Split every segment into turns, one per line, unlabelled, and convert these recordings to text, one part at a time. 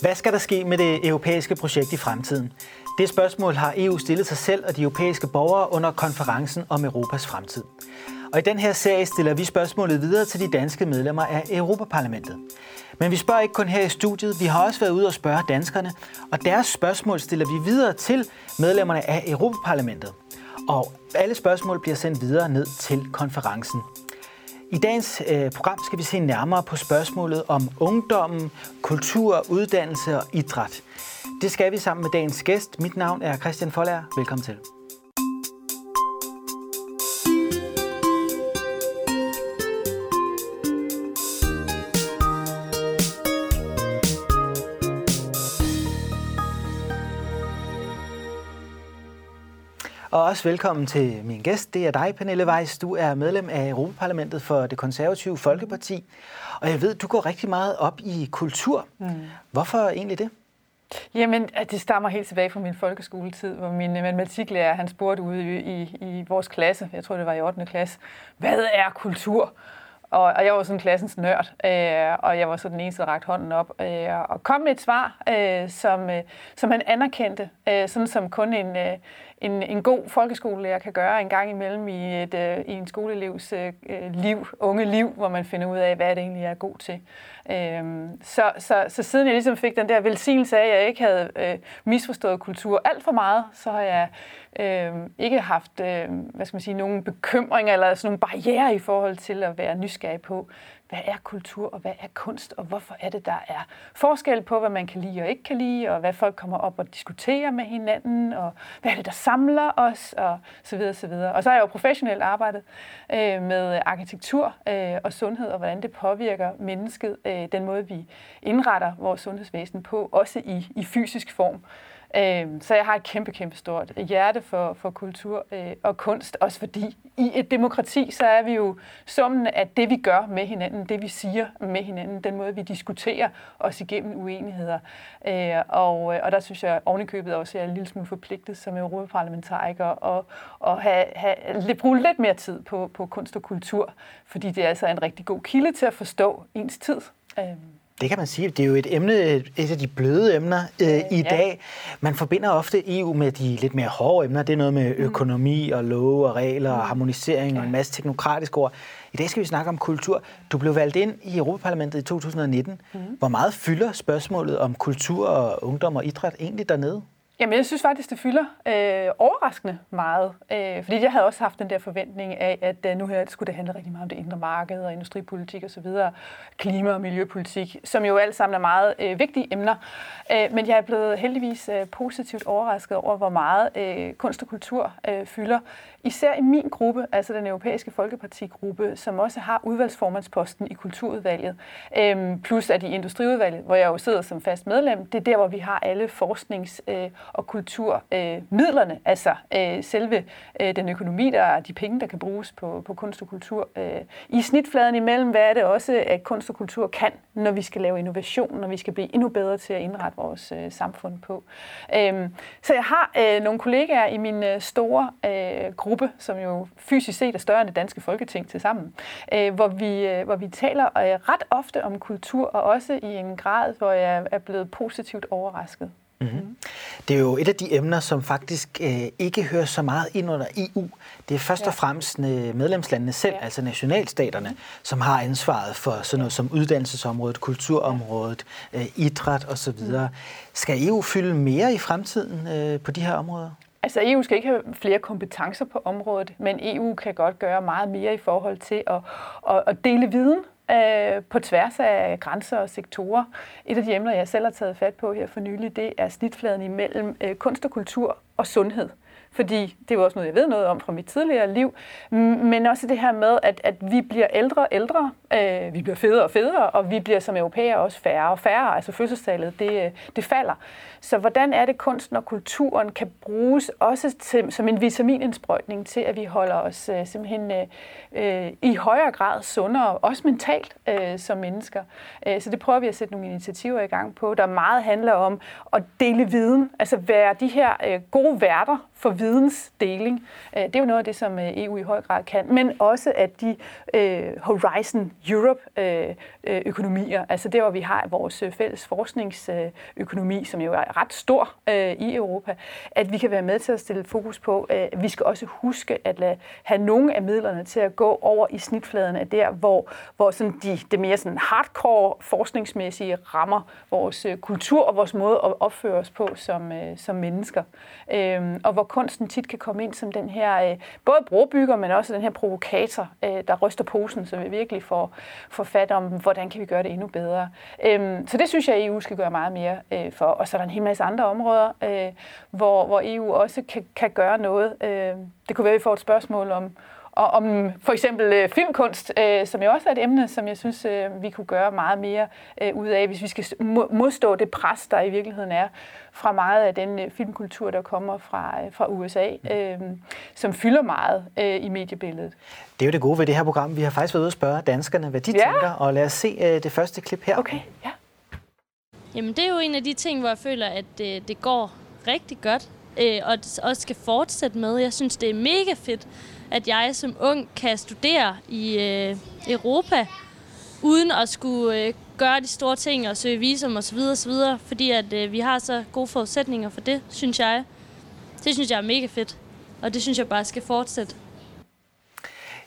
Hvad skal der ske med det europæiske projekt i fremtiden? Det spørgsmål har EU stillet sig selv og de europæiske borgere under konferencen om Europas fremtid. Og i den her serie stiller vi spørgsmålet videre til de danske medlemmer af Europaparlamentet. Men vi spørger ikke kun her i studiet, vi har også været ude og spørge danskerne, og deres spørgsmål stiller vi videre til medlemmerne af Europaparlamentet. Og alle spørgsmål bliver sendt videre ned til konferencen. I dagens øh, program skal vi se nærmere på spørgsmålet om ungdommen, kultur, uddannelse og idræt. Det skal vi sammen med dagens gæst. Mit navn er Christian Folager. Velkommen til. Og også velkommen til min gæst. Det er dig, Pernille Weiss. Du er medlem af Europaparlamentet for det konservative Folkeparti. Og jeg ved, du går rigtig meget op i kultur. Mm. Hvorfor egentlig det?
Jamen, det stammer helt tilbage fra min folkeskoletid, hvor min matematiklærer, han spurgte ude i, i vores klasse, jeg tror det var i 8. klasse, hvad er kultur? Og, og jeg var sådan klassens nørd, øh, og jeg var så den eneste, der rakte hånden op, øh, og kom med et svar, øh, som, øh, som han anerkendte, øh, sådan som kun en, øh, en, en god folkeskolelærer kan gøre en gang imellem i, et, øh, i en skoleelevs øh, liv, unge liv, hvor man finder ud af, hvad det egentlig er god til. Øh, så, så, så siden jeg ligesom fik den der velsignelse af, at jeg ikke havde øh, misforstået kultur alt for meget, så har jeg øh, ikke haft øh, hvad skal man sige, nogen bekymringer eller sådan nogle barriere i forhold til at være nysgerrig på, hvad er kultur, og hvad er kunst, og hvorfor er det, der er forskel på, hvad man kan lide og ikke kan lide, og hvad folk kommer op og diskuterer med hinanden, og hvad er det, der samler os, og så videre, så videre. Og så har jeg jo professionelt arbejdet øh, med arkitektur øh, og sundhed, og hvordan det påvirker mennesket, øh, den måde, vi indretter vores sundhedsvæsen på, også i, i fysisk form. Øh, så jeg har et kæmpe, kæmpe stort hjerte for, for kultur øh, og kunst, også fordi i et demokrati, så er vi jo summen af det, vi gør med hinanden, det vi siger med hinanden, den måde, vi diskuterer os igennem uenigheder. Øh, og, øh, og der synes jeg ovenikøbet også, at jeg er en lille smule forpligtet som europaparlamentariker og, og have, have, bruge lidt mere tid på, på kunst og kultur, fordi det altså er altså en rigtig god kilde til at forstå ens tid. Øh.
Det kan man sige. Det er jo et emne, et af de bløde emner øh, i ja. dag. Man forbinder ofte EU med de lidt mere hårde emner. Det er noget med mm. økonomi og love og regler og mm. harmonisering og en masse teknokratiske ord. I dag skal vi snakke om kultur. Du blev valgt ind i Europaparlamentet i 2019. Mm. Hvor meget fylder spørgsmålet om kultur og ungdom og idræt egentlig dernede?
Jamen, jeg synes faktisk, det fylder øh, overraskende meget. Øh, fordi jeg havde også haft den der forventning af, at øh, nu her skulle det handle rigtig meget om det indre marked og industripolitik osv., klima- og miljøpolitik, som jo alt sammen er meget øh, vigtige emner. Øh, men jeg er blevet heldigvis øh, positivt overrasket over, hvor meget øh, kunst og kultur øh, fylder. Især i min gruppe, altså den europæiske folkepartigruppe, som også har udvalgsformandsposten i kulturudvalget, øh, plus at i industriudvalget, hvor jeg jo sidder som fast medlem, det er der, hvor vi har alle forsknings- øh, og kulturmidlerne, øh, altså øh, selve øh, den økonomi, der er de penge, der kan bruges på, på kunst og kultur. Øh, I snitfladen imellem, hvad er det også, at kunst og kultur kan, når vi skal lave innovation, når vi skal blive endnu bedre til at indrette vores øh, samfund på. Øh, så jeg har øh, nogle kollegaer i min øh, store øh, gruppe, som jo fysisk set er større end det danske folketing til sammen, øh, hvor, vi, øh, hvor vi taler øh, ret ofte om kultur, og også i en grad, hvor jeg er blevet positivt overrasket. Mm-hmm.
Det er jo et af de emner, som faktisk øh, ikke hører så meget ind under EU. Det er først ja. og fremmest øh, medlemslandene selv, ja. altså nationalstaterne, mm-hmm. som har ansvaret for sådan noget som uddannelsesområdet, kulturområdet, øh, idræt osv. Mm. Skal EU fylde mere i fremtiden øh, på de her områder?
Altså EU skal ikke have flere kompetencer på området, men EU kan godt gøre meget mere i forhold til at, at, at dele viden øh, på tværs af grænser og sektorer. Et af de emner, jeg selv har taget fat på her for nylig, det er snitfladen imellem øh, kunst og kultur og sundhed fordi det er jo også noget, jeg ved noget om fra mit tidligere liv, men også det her med, at, at vi bliver ældre og ældre, øh, vi bliver federe og federe, og vi bliver som europæere også færre og færre, altså fødselstallet, det, det falder. Så hvordan er det, kunsten og kulturen kan bruges også til, som en vitaminindsprøjtning til, at vi holder os øh, simpelthen øh, øh i højere grad sundere, også mentalt øh, som mennesker. Øh, så det prøver vi at sætte nogle initiativer i gang på, der meget handler om at dele viden, altså være de her øh, gode værter for vidensdeling. Øh, det er jo noget af det, som øh, EU i høj grad kan, men også at de øh, Horizon Europe-økonomier, øh, øh altså der, hvor vi har vores fælles forskningsøkonomi, som jo er ret stor øh, i Europa, at vi kan være med til at stille fokus på, vi skal også huske at lade, have nogle af midlerne til at gå over i snitfladen af der, hvor, hvor sådan de, det mere sådan hardcore forskningsmæssige rammer vores kultur og vores måde at opføre os på som, som mennesker. Øhm, og hvor kunsten tit kan komme ind som den her, øh, både brobygger, men også den her provokator, øh, der ryster posen, så vi virkelig får, får fat om, hvordan kan vi gøre det endnu bedre. Øhm, så det synes jeg, at EU skal gøre meget mere øh, for. Og så er der en hel masse andre områder, øh, hvor, hvor EU også kan, kan gøre noget. Øh, det kunne være, at vi får et spørgsmål om, og om for eksempel øh, filmkunst, øh, som jo også er et emne, som jeg synes, øh, vi kunne gøre meget mere øh, ud af, hvis vi skal modstå det pres, der i virkeligheden er fra meget af den øh, filmkultur, der kommer fra, øh, fra USA, mm. øh, som fylder meget øh, i mediebilledet.
Det er jo det gode ved det her program. Vi har faktisk været ude og spørge danskerne, hvad de ja. tænker, og lad os se øh, det første klip her.
Okay, ja.
Jamen, det er jo en af de ting, hvor jeg føler, at det, det går rigtig godt, øh, og også skal fortsætte med. Jeg synes, det er mega fedt, at jeg som ung kan studere i øh, Europa, uden at skulle øh, gøre de store ting og søge visum osv. osv. Fordi at øh, vi har så gode forudsætninger for det, synes jeg. Det synes jeg er mega fedt, og det synes jeg bare skal fortsætte.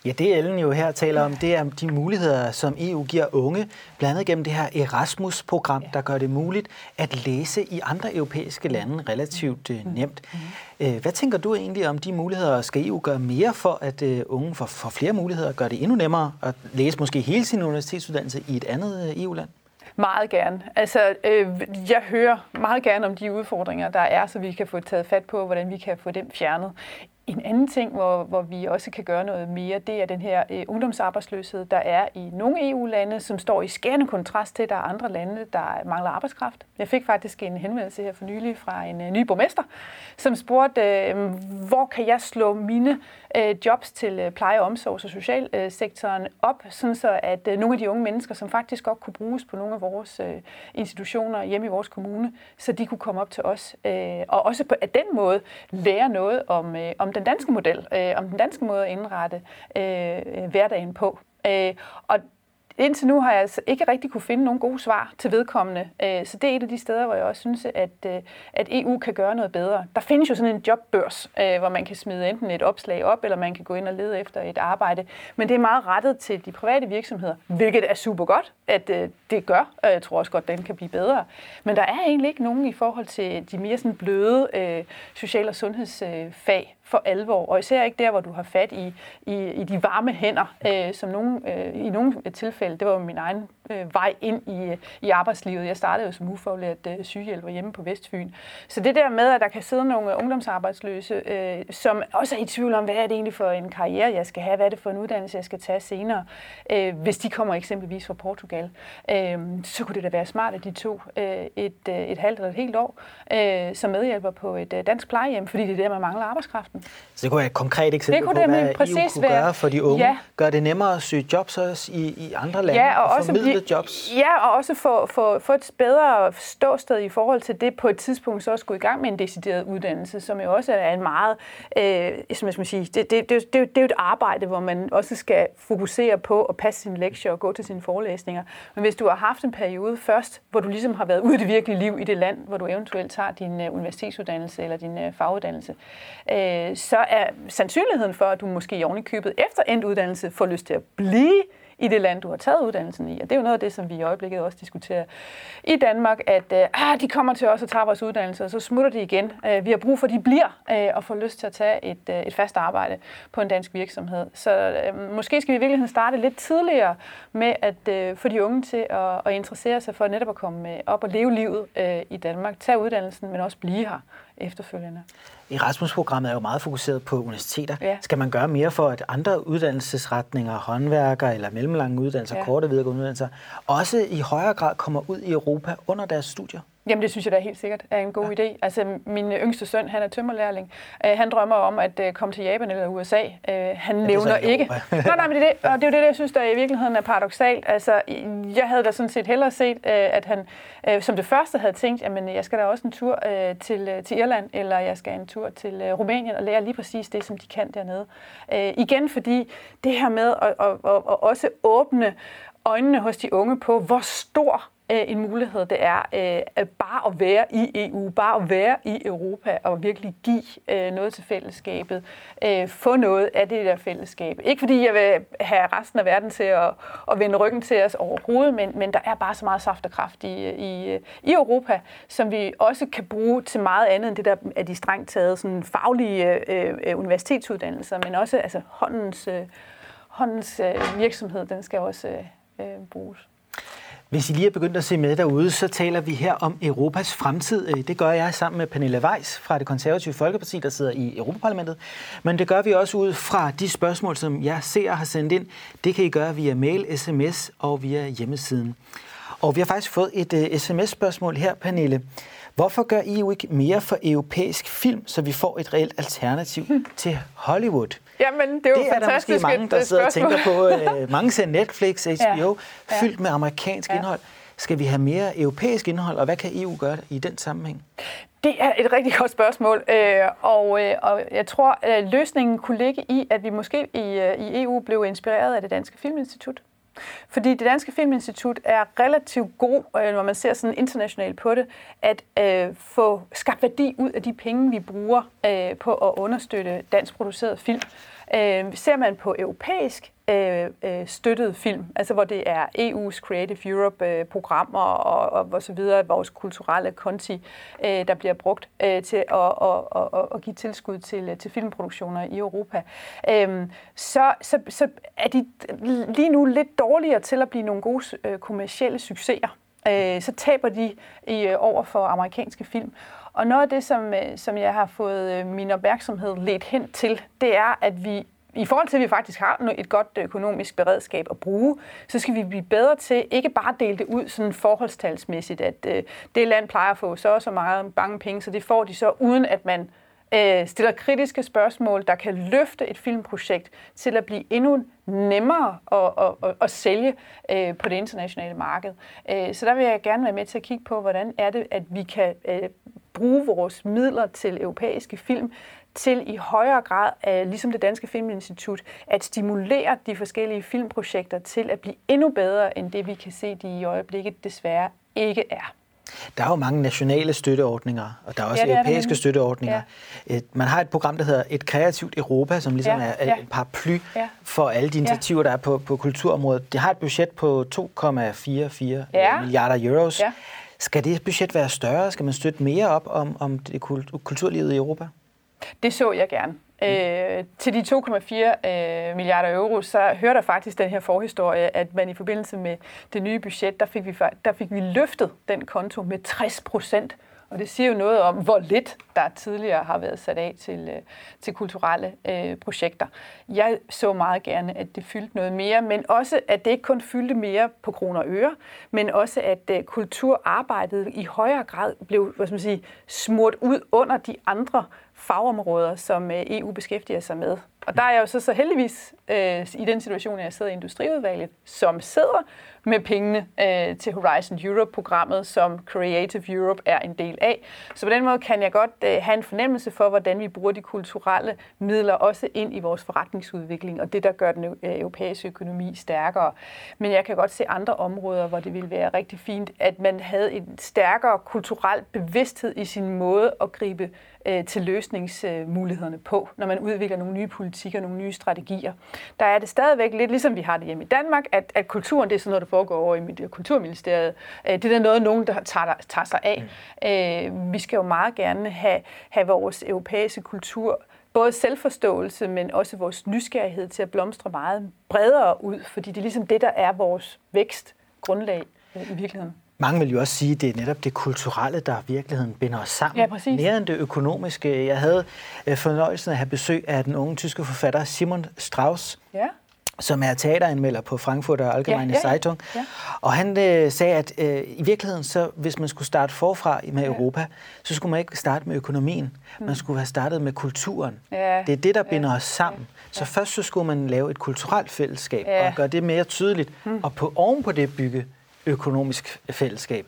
Ja, det Ellen jo her taler om, det er de muligheder, som EU giver unge, blandt andet gennem det her Erasmus-program, der gør det muligt at læse i andre europæiske lande relativt uh, nemt. Uh, hvad tænker du egentlig om de muligheder? Skal EU gøre mere for, at uh, unge får, får flere muligheder, gør det endnu nemmere at læse måske hele sin universitetsuddannelse i et andet uh, EU-land?
Meget gerne. Altså, øh, jeg hører meget gerne om de udfordringer, der er, så vi kan få taget fat på, hvordan vi kan få dem fjernet. En anden ting, hvor, hvor vi også kan gøre noget mere, det er den her øh, ungdomsarbejdsløshed, der er i nogle EU-lande, som står i skærende kontrast til, at der er andre lande, der mangler arbejdskraft. Jeg fik faktisk en henvendelse her for nylig fra en øh, ny borgmester, som spurgte, øh, hvor kan jeg slå mine øh, jobs til øh, pleje, omsorgs- og socialsektoren op, sådan så at øh, nogle af de unge mennesker, som faktisk godt kunne bruges på nogle af vores øh, institutioner hjemme i vores kommune, så de kunne komme op til os. Øh, og også på at den måde lære noget om, øh, om den danske model, øh, om den danske måde at indrette øh, øh hverdagen på. Øh, og Indtil nu har jeg altså ikke rigtig kunne finde nogle gode svar til vedkommende, øh, så det er et af de steder, hvor jeg også synes, at, øh, at EU kan gøre noget bedre. Der findes jo sådan en jobbørs, øh, hvor man kan smide enten et opslag op, eller man kan gå ind og lede efter et arbejde, men det er meget rettet til de private virksomheder, hvilket er super godt, at det gør. Jeg tror også godt, at den kan blive bedre. Men der er egentlig ikke nogen i forhold til de mere sådan bløde social- og sundhedsfag, for alvor, og især ikke der, hvor du har fat i, i, i de varme hænder, øh, som nogen, øh, i nogle tilfælde, det var min egen øh, vej ind i, i arbejdslivet. Jeg startede jo som ufaglært øh, sygehjælper hjemme på Vestfyn. Så det der med, at der kan sidde nogle ungdomsarbejdsløse, øh, som også er i tvivl om, hvad er det egentlig for en karriere, jeg skal have, hvad er det for en uddannelse, jeg skal tage senere, øh, hvis de kommer eksempelvis fra Portugal, øh, så kunne det da være smart, at de tog øh, et, øh, et halvt eller et helt år øh, som medhjælper på et øh, dansk plejehjem, fordi det er der, man mangler arbejdskraften.
Så det kunne være et konkret eksempel det kunne på, hvad præcis EU kunne være. gøre for de unge. Ja. Gør det nemmere at søge jobs også i, i andre lande
ja, og,
og
også formidle
blive, jobs?
Ja, og også få, få, få et bedre ståsted i forhold til det på et tidspunkt så også gå i gang med en decideret uddannelse, som jo også er en meget, øh, som jeg skal sige, det, det, det, det, det er jo et arbejde, hvor man også skal fokusere på at passe sine lektier og gå til sine forelæsninger. Men hvis du har haft en periode først, hvor du ligesom har været ude i det virkelige liv i det land, hvor du eventuelt tager din uh, universitetsuddannelse eller din uh, faguddannelse, øh, så er sandsynligheden for, at du måske i købet efter endt uddannelse får lyst til at blive i det land, du har taget uddannelsen i. Og det er jo noget af det, som vi i øjeblikket også diskuterer i Danmark, at øh, ah, de kommer til os og tager vores uddannelse, og så smutter de igen. Øh, vi har brug for, at de bliver øh, og får lyst til at tage et, øh, et fast arbejde på en dansk virksomhed. Så øh, måske skal vi i virkeligheden starte lidt tidligere med at øh, få de unge til at, at interessere sig for netop at komme øh, op og leve livet øh, i Danmark, tage uddannelsen, men også blive her efterfølgende.
Erasmus-programmet er jo meget fokuseret på universiteter. Ja. Skal man gøre mere for, at andre uddannelsesretninger, håndværker eller mellemlange uddannelser, ja. korte videregående uddannelser, også i højere grad kommer ud i Europa under deres studier?
Jamen det synes jeg da helt sikkert er en god ja. idé. Altså min yngste søn, han er tømmerlærling. Uh, han drømmer om at uh, komme til Japan eller USA. Uh, han ja, nævner ikke... nej, nej, men det, og det er jo det, jeg synes, der i virkeligheden er paradoxalt. Altså jeg havde da sådan set hellere set, uh, at han uh, som det første havde tænkt, jamen jeg skal da også en tur uh, til, uh, til Irland, eller jeg skal en tur til uh, Rumænien og lære lige præcis det, som de kan dernede. Uh, igen fordi det her med at, at, at, at også åbne øjnene hos de unge på, hvor stor øh, en mulighed det er øh, at bare at være i EU, bare at være i Europa og virkelig give øh, noget til fællesskabet, øh, få noget af det der fællesskab. Ikke fordi jeg vil have resten af verden til at, at vende ryggen til os overhovedet, men, men der er bare så meget saft og kraft i, i, i Europa, som vi også kan bruge til meget andet end det der af de strengt taget sådan faglige øh, øh, universitetsuddannelser, men også altså håndens, øh, håndens øh, virksomhed, den skal også øh, øh bruges.
Hvis I lige er begyndt at se med derude, så taler vi her om Europas fremtid. Øh, det gør jeg sammen med Pernille Weiss fra det konservative Folkeparti, der sidder i Europaparlamentet. Men det gør vi også ud fra de spørgsmål, som jeg ser har sendt ind. Det kan I gøre via mail, sms og via hjemmesiden. Og vi har faktisk fået et øh, uh, sms-spørgsmål her, Pernille. Hvorfor gør EU ikke mere for europæisk film, så vi får et reelt alternativ hmm. til Hollywood?
Jamen, det er jo
det er der måske mange, der sidder og tænker på. Uh, mange ser Netflix, HBO, ja. fyldt med amerikansk ja. indhold. Skal vi have mere europæisk indhold, og hvad kan EU gøre i den sammenhæng?
Det er et rigtig godt spørgsmål, øh, og, øh, og jeg tror, at løsningen kunne ligge i, at vi måske i, i EU blev inspireret af det Danske Filminstitut. Fordi det Danske Filminstitut er relativt god, når man ser sådan internationalt på det, at øh, få skabt værdi ud af de penge, vi bruger øh, på at understøtte dansk produceret film. Øh, ser man på europæisk øh, øh, støttet film, altså hvor det er EU's Creative Europe-programmer øh, og, og, og så videre, vores kulturelle konti, øh, der bliver brugt øh, til at, og, og, og give tilskud til, øh, til filmproduktioner i Europa, øh, så, så, så er de lige nu lidt dårligere til at blive nogle gode øh, kommercielle succeser. Øh, så taber de i, øh, over for amerikanske film. Og noget af det, som, øh, som jeg har fået øh, min opmærksomhed ledt hen til, det er, at vi i forhold til, at vi faktisk har et godt økonomisk beredskab at bruge, så skal vi blive bedre til ikke bare at dele det ud sådan forholdstalsmæssigt, at øh, det land plejer at få så og så meget mange penge, så det får de så, uden at man øh, stiller kritiske spørgsmål, der kan løfte et filmprojekt til at blive endnu nemmere at, at, at, at sælge øh, på det internationale marked. Øh, så der vil jeg gerne være med til at kigge på, hvordan er det, at vi kan øh, bruge vores midler til europæiske film til i højere grad, øh, ligesom det Danske Filminstitut, at stimulere de forskellige filmprojekter til at blive endnu bedre, end det vi kan se, de i øjeblikket desværre ikke er.
Der er jo mange nationale støtteordninger, og der er også ja, europæiske er støtteordninger. Ja. Man har et program, der hedder Et kreativt Europa, som ligesom ja, er en paraply ja. for alle de initiativer, ja. der er på, på kulturområdet. Det har et budget på 2,44 ja. milliarder euros. Ja. Skal det budget være større? Skal man støtte mere op om, om det kulturlivet i Europa?
Det så jeg gerne. Øh, til de 2,4 øh, milliarder euro, så hører der faktisk den her forhistorie, at man i forbindelse med det nye budget, der fik vi, der fik vi løftet den konto med 60 procent. Og det siger jo noget om, hvor lidt der tidligere har været sat af til, øh, til kulturelle øh, projekter. Jeg så meget gerne, at det fyldte noget mere, men også, at det ikke kun fyldte mere på kroner og øre, men også, at øh, kulturarbejdet i højere grad blev hvad skal man sige, smurt ud under de andre fagområder, som øh, EU beskæftiger sig med. Og der er jeg jo så, så heldigvis øh, i den situation, at jeg sidder i Industriudvalget, som sidder med pengene øh, til Horizon Europe-programmet, som Creative Europe er en del af. Så på den måde kan jeg godt øh, have en fornemmelse for, hvordan vi bruger de kulturelle midler også ind i vores forretningsudvikling, og det, der gør den europæiske økonomi stærkere. Men jeg kan godt se andre områder, hvor det ville være rigtig fint, at man havde en stærkere kulturel bevidsthed i sin måde at gribe øh, til løsningsmulighederne på, når man udvikler nogle nye politikker, nogle nye strategier. Der er det stadigvæk lidt ligesom vi har det hjemme i Danmark, at, at kulturen det er sådan noget, der foregår over i øh, Kulturministeriet. Øh, det er noget, nogen der tager, tager sig af. Mm. Øh, vi skal jo meget gerne have, have vores europæiske kultur både selvforståelse, men også vores nysgerrighed til at blomstre meget bredere ud, fordi det er ligesom det, der er vores vækstgrundlag øh, i virkeligheden.
Mange vil jo også sige, at det er netop det kulturelle, der i virkeligheden binder os sammen.
Ja, præcis.
Mere end det økonomiske. Jeg havde øh, fornøjelsen af at have besøg af den unge tyske forfatter Simon Strauss,
ja.
som er teateranmelder på Frankfurter Allgemeine ja, ja, ja. Zeitung. Ja. Og han øh, sagde, at øh, i virkeligheden, så hvis man skulle starte forfra med ja. Europa, så skulle man ikke starte med økonomien. Man mm. skulle have startet med kulturen. Ja. Det er det, der binder ja. os sammen. Ja. Så først så skulle man lave et kulturelt fællesskab ja. og gøre det mere tydeligt. Mm. Og på, oven på det bygge økonomisk fællesskab.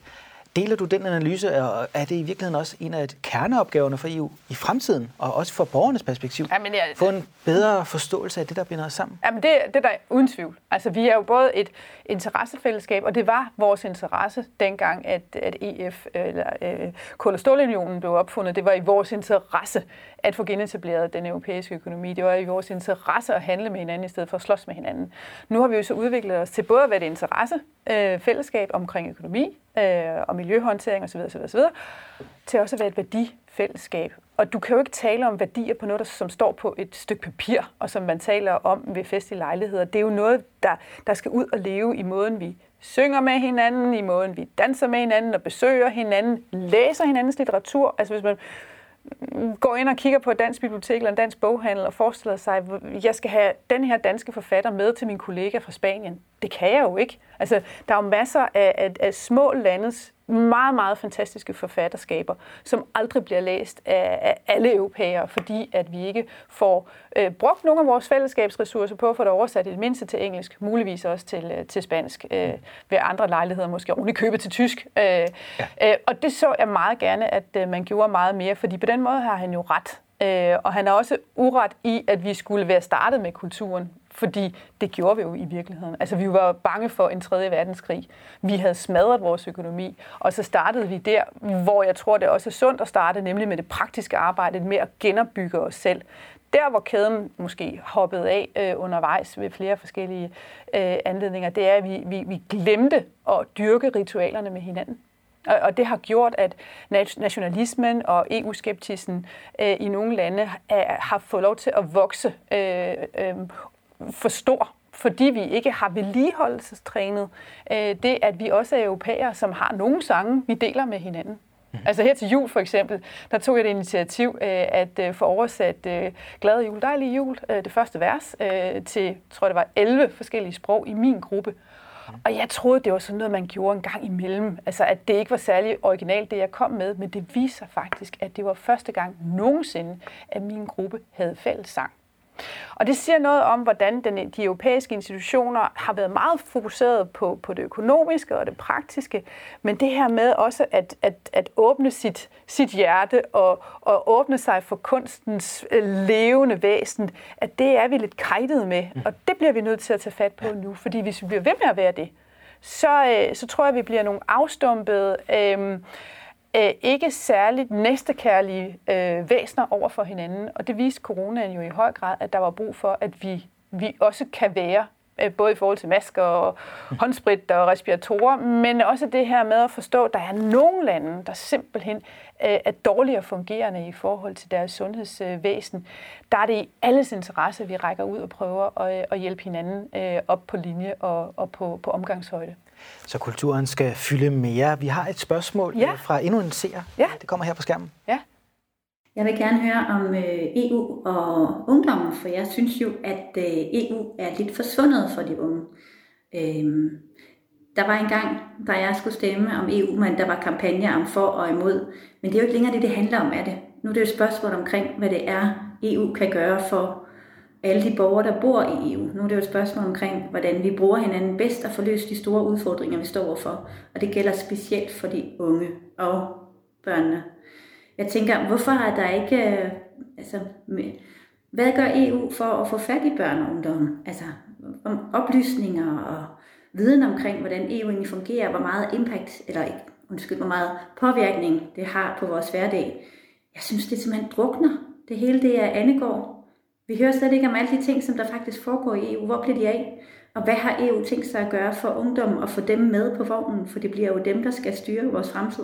Deler du den analyse, og er det i virkeligheden også en af kerneopgaverne for EU i fremtiden, og også for borgernes perspektiv? Jamen, jeg, Få en bedre forståelse af det, der binder os sammen?
Jamen, det, det er der uden tvivl. Altså, vi er jo både et interessefællesskab, og det var vores interesse dengang, at, at EF, eller øh, Kul- og Stålunionen blev opfundet. Det var i vores interesse at få genetableret den europæiske økonomi. Det var i vores interesse at handle med hinanden, i stedet for at slås med hinanden. Nu har vi jo så udviklet os til både at være et interesse øh, fællesskab omkring økonomi, øh, og miljøhåndtering osv., osv., osv., til også at være et værdifællesskab. Og du kan jo ikke tale om værdier på noget, der, som står på et stykke papir, og som man taler om ved festlige lejligheder. Det er jo noget, der, der skal ud og leve i måden, vi synger med hinanden, i måden, vi danser med hinanden og besøger hinanden, læser hinandens litteratur. Altså hvis man mm, går ind og kigger på et dansk bibliotek eller en dansk boghandel og forestiller sig, at jeg skal have den her danske forfatter med til min kollega fra Spanien. Det kan jeg jo ikke. Altså, der er jo masser af, af, af små landes meget, meget fantastiske forfatterskaber, som aldrig bliver læst af, af alle europæere, fordi at vi ikke får øh, brugt nogle af vores fællesskabsressourcer på at få det oversat i det mindste til engelsk, muligvis også til, øh, til spansk, øh, ved andre lejligheder, måske oven i købet til tysk. Øh, ja. øh, og det så jeg meget gerne, at øh, man gjorde meget mere, fordi på den måde har han jo ret. Øh, og han har også uret i, at vi skulle være startet med kulturen fordi det gjorde vi jo i virkeligheden. Altså vi var bange for en tredje verdenskrig. Vi havde smadret vores økonomi, og så startede vi der, hvor jeg tror, det også er sundt at starte, nemlig med det praktiske arbejde med at genopbygge os selv. Der, hvor kæden måske hoppede af øh, undervejs ved flere forskellige øh, anledninger, det er, at vi, vi, vi glemte at dyrke ritualerne med hinanden. Og, og det har gjort, at nationalismen og EU-skeptisen øh, i nogle lande er, har fået lov til at vokse øh, øh, for stor, fordi vi ikke har vedligeholdelsestrænet øh, det, at vi også er europæere, som har nogle sange, vi deler med hinanden. Mm. Altså her til jul for eksempel, der tog jeg det initiativ øh, at øh, få oversat øh, Glad jul, dejlig jul, øh, det første vers, øh, til, tror det var 11 forskellige sprog i min gruppe. Mm. Og jeg troede, det var sådan noget, man gjorde en gang imellem. Altså, at det ikke var særlig originalt, det jeg kom med, men det viser faktisk, at det var første gang nogensinde, at min gruppe havde fælles sang. Og det siger noget om, hvordan den, de europæiske institutioner har været meget fokuseret på, på det økonomiske og det praktiske, men det her med også at, at, at åbne sit, sit hjerte og, og åbne sig for kunstens øh, levende væsen, at det er vi lidt kajtet med, mm. og det bliver vi nødt til at tage fat på nu, fordi hvis vi bliver ved med at være det, så, øh, så tror jeg, vi bliver nogle afstumpede... Øh, øh, ikke særligt næstekærlige øh, væsener over for hinanden. Og det viste coronaen jo i høj grad, at der var brug for, at vi, vi også kan være øh, både i forhold til masker og håndsprit og respiratorer, men også det her med at forstå, at der er nogle lande, der simpelthen øh, er dårligere fungerende i forhold til deres sundhedsvæsen. Der er det i alles interesse, at vi rækker ud og prøver at, øh, at hjælpe hinanden øh, op på linje og, og på, på omgangshøjde.
Så kulturen skal fylde mere. Vi har et spørgsmål ja. Øh, fra endnu en seer. Ja. Det kommer her på skærmen. Ja.
Jeg vil gerne høre om øh, EU og ungdommen, for jeg synes jo, at øh, EU er lidt forsvundet for de unge. Øhm, der var en gang, da jeg skulle stemme om EU, men der var kampagner om for og imod. Men det er jo ikke længere det, det handler om, er det? Nu er det jo et spørgsmål omkring, hvad det er, EU kan gøre for alle de borgere, der bor i EU. Nu er det jo et spørgsmål omkring, hvordan vi bruger hinanden bedst og får løst de store udfordringer, vi står overfor. Og det gælder specielt for de unge og børnene. Jeg tænker, hvorfor er der ikke... Øh, altså, hvad gør EU for at få fat i børn og ungdom? Altså, om oplysninger og viden omkring, hvordan EU egentlig fungerer, hvor meget impact, eller ikke, undskyld, hvor meget påvirkning det har på vores hverdag. Jeg synes, det simpelthen drukner. Det hele det er Annegård, vi hører slet ikke om alle de ting, som der faktisk foregår i EU. Hvor bliver de af? Og hvad har EU tænkt sig at gøre for ungdom og få dem med på vognen? For det bliver jo dem, der skal styre vores fremtid.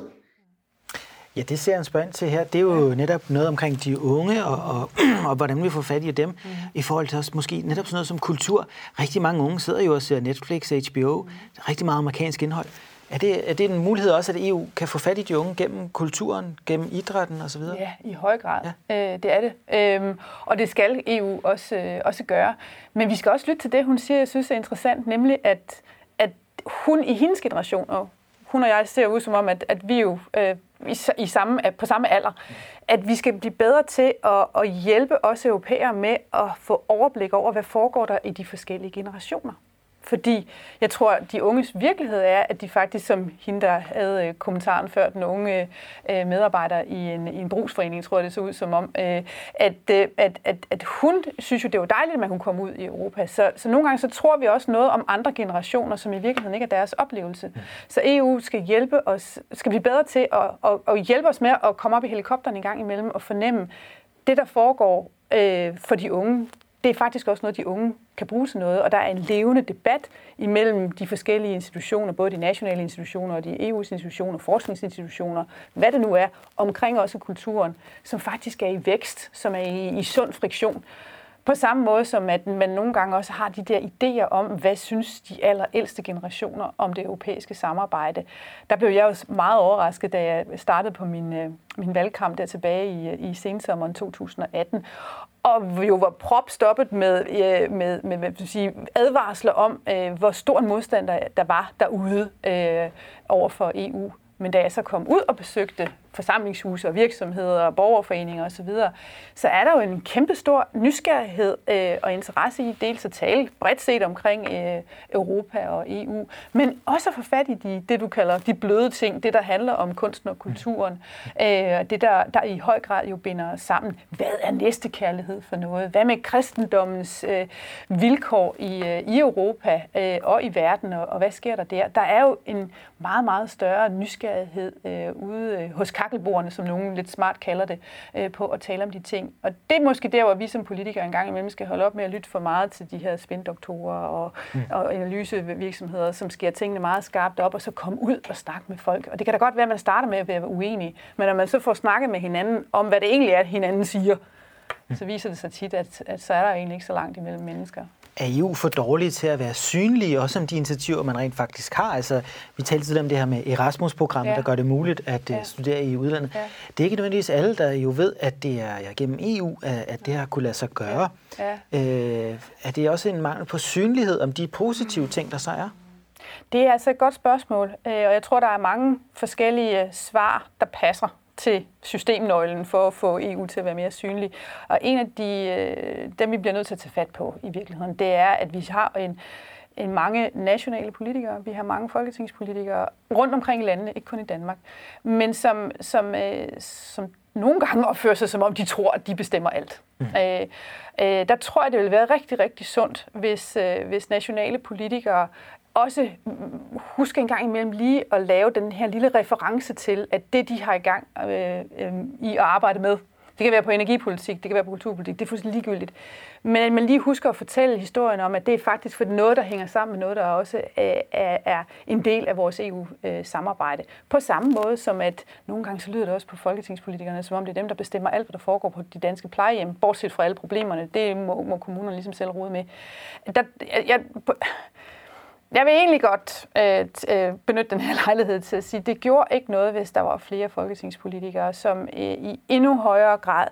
Ja, det ser jeg en spørg til her. Det er jo netop noget omkring de unge, og, og, og hvordan vi får fat i dem, mm. i forhold til også måske netop sådan noget som kultur. Rigtig mange unge sidder jo og ser Netflix, HBO, mm. rigtig meget amerikansk indhold. Er det, er det en mulighed også, at EU kan få fat i de unge gennem kulturen, gennem idrætten osv.?
Ja, i høj grad. Ja. Øh, det er det. Øhm, og det skal EU også, øh, også gøre. Men vi skal også lytte til det, hun siger, jeg synes er interessant, nemlig at, at hun i hendes generation, og hun og jeg ser ud som om, at, at vi jo øh, i, i samme, på samme alder, at vi skal blive bedre til at, at hjælpe os europæere med at få overblik over, hvad foregår der i de forskellige generationer. Fordi jeg tror, at de unges virkelighed er, at de faktisk, som hende, der havde øh, kommentaren før, den unge øh, medarbejder i en, i en brugsforening, tror jeg, det så ud som om, øh, at, at, at, at hun synes jo, det var dejligt, at man kunne komme ud i Europa. Så, så nogle gange så tror vi også noget om andre generationer, som i virkeligheden ikke er deres oplevelse. Så EU skal hjælpe os, skal blive bedre til at, at, at hjælpe os med at komme op i helikopteren en gang imellem og fornemme det, der foregår øh, for de unge det er faktisk også noget, de unge kan bruge til noget, og der er en levende debat imellem de forskellige institutioner, både de nationale institutioner og de EU's institutioner, forskningsinstitutioner, hvad det nu er, omkring også kulturen, som faktisk er i vækst, som er i, i sund friktion. På samme måde som at man nogle gange også har de der idéer om, hvad synes de allerældste generationer om det europæiske samarbejde. Der blev jeg også meget overrasket, da jeg startede på min, øh, min valgkamp der tilbage i, øh, i sensommeren 2018, og jo var propstoppet øh, med, med, med, med sige, advarsler om, øh, hvor stor en modstand der, der var derude øh, over for EU. Men da jeg så kom ud og besøgte forsamlingshuse og virksomheder og borgerforeninger osv., så er der jo en kæmpe stor nysgerrighed øh, og interesse i dels at tale bredt set omkring øh, Europa og EU, men også at få fat i de, det, du kalder de bløde ting, det, der handler om kunsten og kulturen, øh, det, der, der i høj grad jo binder sammen. Hvad er næste kærlighed for noget? Hvad med kristendommens øh, vilkår i, øh, i Europa øh, og i verden, og, og hvad sker der der? Der er jo en meget, meget større nysgerrighed øh, ude øh, hos kakkelbordene, som nogen lidt smart kalder det, øh, på at tale om de ting. Og det er måske der, hvor vi som politikere engang imellem skal holde op med at lytte for meget til de her spindoktorer og, mm. og analysevirksomheder, som sker tingene meget skarpt op, og så komme ud og snakke med folk. Og det kan da godt være, at man starter med at være uenig, men når man så får snakket med hinanden om, hvad det egentlig er, hinanden siger, mm. så viser det sig tit, at, at så er der egentlig ikke så langt imellem mennesker
er EU for dårlige til at være synlige, også om de initiativer, man rent faktisk har? Altså, vi talte tidligere om det her med Erasmus-programmet, ja. der gør det muligt at øh, ja. studere i udlandet. Ja. Det er ikke nødvendigvis alle, der jo ved, at det er ja, gennem EU, at det har kunne lade sig gøre. Ja. Ja. Øh, er det også en mangel på synlighed om de positive ting, der så er?
Det er altså et godt spørgsmål, øh, og jeg tror, der er mange forskellige svar, der passer til systemnøglen for at få EU til at være mere synlig. Og en af de, øh, dem, vi bliver nødt til at tage fat på i virkeligheden, det er, at vi har en, en mange nationale politikere, vi har mange folketingspolitikere rundt omkring i landene, ikke kun i Danmark, men som, som, øh, som nogle gange opfører sig, som om de tror, at de bestemmer alt. Mm. Øh, øh, der tror jeg, det vil være rigtig, rigtig sundt, hvis, øh, hvis nationale politikere også huske en gang imellem lige at lave den her lille reference til, at det, de har i gang øh, øh, i at arbejde med, det kan være på energipolitik, det kan være på kulturpolitik, det er fuldstændig ligegyldigt. Men at man lige husker at fortælle historien om, at det er faktisk for noget, der hænger sammen med noget, der også øh, er, er en del af vores EU-samarbejde. På samme måde som at nogle gange så lyder det også på folketingspolitikerne, som om det er dem, der bestemmer alt, hvad der foregår på de danske plejehjem, bortset fra alle problemerne. Det må, må kommunerne ligesom selv rode med. Der, jeg, jeg, jeg vil egentlig godt øh, øh benytte den her lejlighed til at sige, at det gjorde ikke noget, hvis der var flere folketingspolitikere, som øh, i endnu højere grad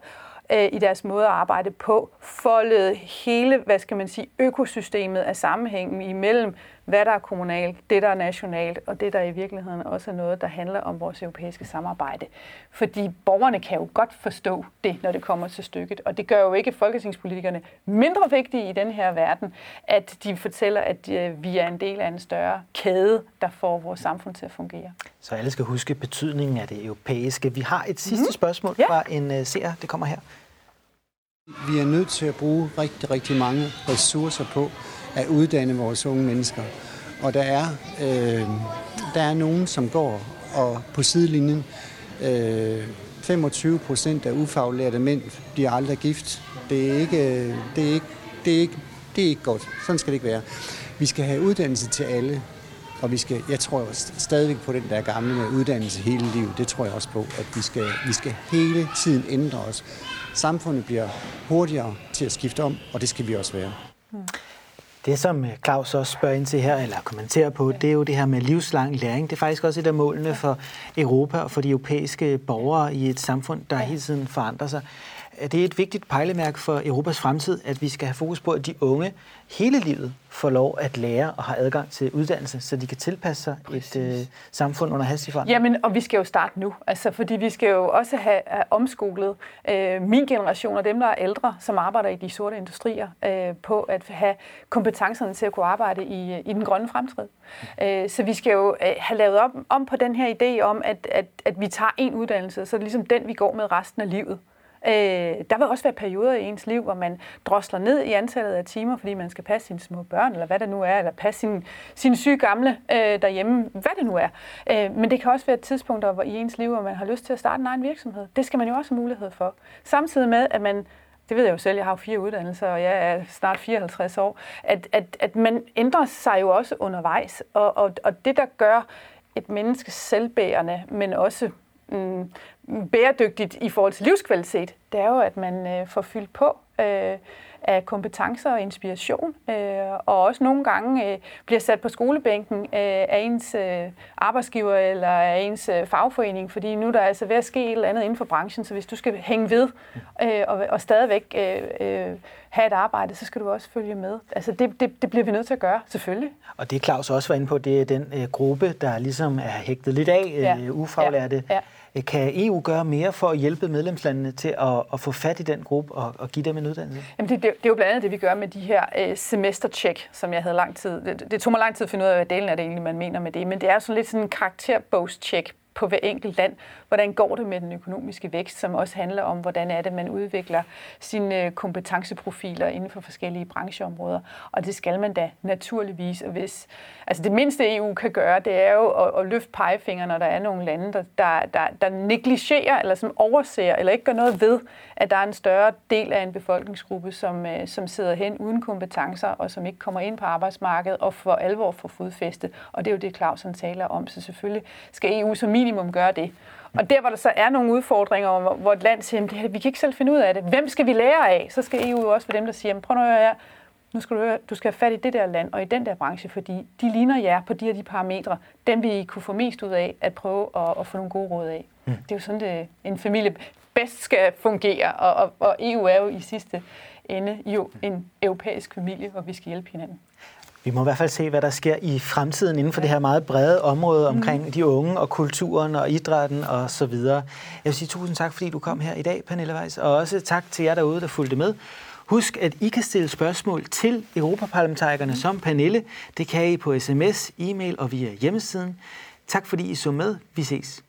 øh, i deres måde at arbejde på, foldede hele, hvad skal man sige, økosystemet af sammenhængen imellem, hvad der er kommunalt, det der er nationalt, og det der i virkeligheden også er noget, der handler om vores europæiske samarbejde. Fordi borgerne kan jo godt forstå det, når det kommer til stykket, og det gør jo ikke folketingspolitikerne mindre vigtige i den her verden, at de fortæller, at øh, vi er en del af en større kæde, der får vores samfund til at fungere.
Så alle skal huske betydningen af det europæiske. Vi har et sidste mm. spørgsmål ja. fra en uh, seer, det kommer her.
Vi er nødt til at bruge rigtig, rigtig mange ressourcer på at uddanne vores unge mennesker. Og der er, øh, der er nogen, som går og på sidelinjen. Øh, 25 procent af ufaglærte mænd bliver aldrig gift. Det er ikke, det er ikke, det er ikke, det er ikke godt. Sådan skal det ikke være. Vi skal have uddannelse til alle. Og vi skal, jeg tror stadigvæk på den der gamle med uddannelse hele livet. Det tror jeg også på, at vi skal, vi skal hele tiden ændre os. Samfundet bliver hurtigere til at skifte om, og det skal vi også være.
Det, som øh, Claus også spørger ind til her, eller kommenterer på, det er jo det her med livslang læring. Det er faktisk også et af målene for Europa og for de europæiske borgere i et samfund, der hele tiden forandrer sig. Det er et vigtigt pejlemærke for Europas fremtid, at vi skal have fokus på, at de unge hele livet får lov at lære og har adgang til uddannelse, så de kan tilpasse sig Præcis. et øh, samfund under hastig forandring.
Jamen, og vi skal jo starte nu, altså, fordi vi skal jo også have, have omskolet øh, min generation og dem, der er ældre, som arbejder i de sorte industrier, øh, på at have kompetencerne til at kunne arbejde i, i den grønne fremtid. Øh, så vi skal jo øh, have lavet om, om på den her idé om, at, at, at vi tager en uddannelse, så det er ligesom den, vi går med resten af livet. Øh, der vil også være perioder i ens liv, hvor man drosler ned i antallet af timer, fordi man skal passe sine små børn, eller hvad det nu er, eller passe sine, sin syge gamle øh, derhjemme, hvad det nu er. Øh, men det kan også være tidspunkter hvor i ens liv, hvor man har lyst til at starte en egen virksomhed. Det skal man jo også have mulighed for. Samtidig med, at man det ved jeg jo selv, jeg har jo fire uddannelser, og jeg er snart 54 år, at, at, at man ændrer sig jo også undervejs. Og, og, og det, der gør et menneske selvbærende, men også mm, bæredygtigt i forhold til livskvalitet, det er jo, at man øh, får fyldt på øh, af kompetencer og inspiration, øh, og også nogle gange øh, bliver sat på skolebænken øh, af ens øh, arbejdsgiver eller af ens øh, fagforening, fordi nu er der altså ved at ske et eller andet inden for branchen, så hvis du skal hænge ved øh, og, og stadigvæk øh, øh, have et arbejde, så skal du også følge med. Altså det, det, det bliver vi nødt til at gøre, selvfølgelig.
Og det Claus også var inde på, det er den øh, gruppe, der ligesom er hægtet lidt af, øh, ja. ufaglærte. Ja. Ja Øh, kan EU gøre mere for at hjælpe medlemslandene til at, at få fat i den gruppe og, og give dem en uddannelse?
Jamen det, det, det er jo blandt andet det, vi gør med de her øh, semestercheck, som jeg havde lang tid. Det, det tog mig lang tid at finde ud af, hvad delen af det egentlig, man mener med det. Men det er sådan lidt sådan en karakterbogscheck på hver enkelt land. Hvordan går det med den økonomiske vækst, som også handler om, hvordan er det, man udvikler sine øh, kompetenceprofiler inden for forskellige brancheområder. Og det skal man da naturligvis. Og hvis, altså det mindste EU kan gøre, det er jo at, at løfte pegefingeren, når der er nogle lande, der, der, der, der negligerer eller som overser eller ikke gør noget ved, at der er en større del af en befolkningsgruppe, som, øh, som sidder hen uden kompetencer og som ikke kommer ind på arbejdsmarkedet og for alvor får fodfæste. Og det er jo det, Clausen taler om. Så selvfølgelig skal EU som minimum gøre det. Og der, hvor der så er nogle udfordringer, hvor et land siger, at vi kan ikke selv finde ud af det. Hvem skal vi lære af? Så skal EU jo også være dem, der siger, prøv nu at høre nu skal du, du skal have fat i det der land og i den der branche, fordi de ligner jer på de her de parametre. Dem vil I kunne få mest ud af at prøve at, at få nogle gode råd af. Mm. Det er jo sådan, det, en familie bedst skal fungere, og, og, og EU er jo i sidste ende jo en europæisk familie, hvor vi skal hjælpe hinanden.
Vi må i hvert fald se, hvad der sker i fremtiden inden for det her meget brede område mhm. omkring mm. de unge og kulturen og idrætten og så videre. Jeg vil sige tusind tak, fordi du kom her i dag, Pernille Weiss, og også tak til jer derude, der fulgte med. Husk, at I kan stille spørgsmål til Europaparlamentarikerne mm. som Pernille. Det kan I på sms, e-mail og via hjemmesiden. Tak fordi I så med. Vi ses.